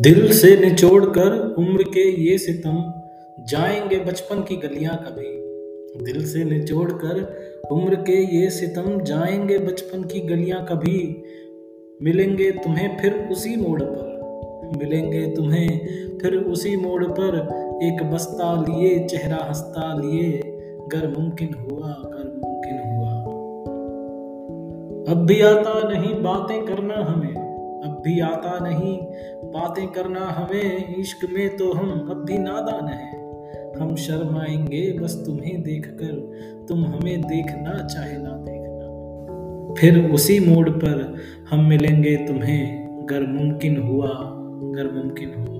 दिल से निचोड़ कर उम्र के ये सितम जाएँगे बचपन की गलियाँ कभी। दिल से निचोड़ कर उम्र के ये सितम जाएँगे बचपन की गलियाँ कभी। मिलेंगे तुम्हें फिर उसी मोड़ पर, मिलेंगे तुम्हें फिर उसी मोड़ पर। एक बस्ता लिए, चेहरा हंसता लिए गर मुमकिन हुआ कर मुमकिन हुआ। अब भी आता नहीं बातें करना हमें भी आता नहीं। बातें करना हमें, इश्क में तो हम अब भी नादान हैं हम शर्माएँगे, बस तुम्हें देखकर, तुम हमें देखना, चाहे ना देखना। फिर उसी मोड़ पर हम मिलेंगे तुम्हें अगर मुमकिन हुआ अगर मुमकिन हुआ।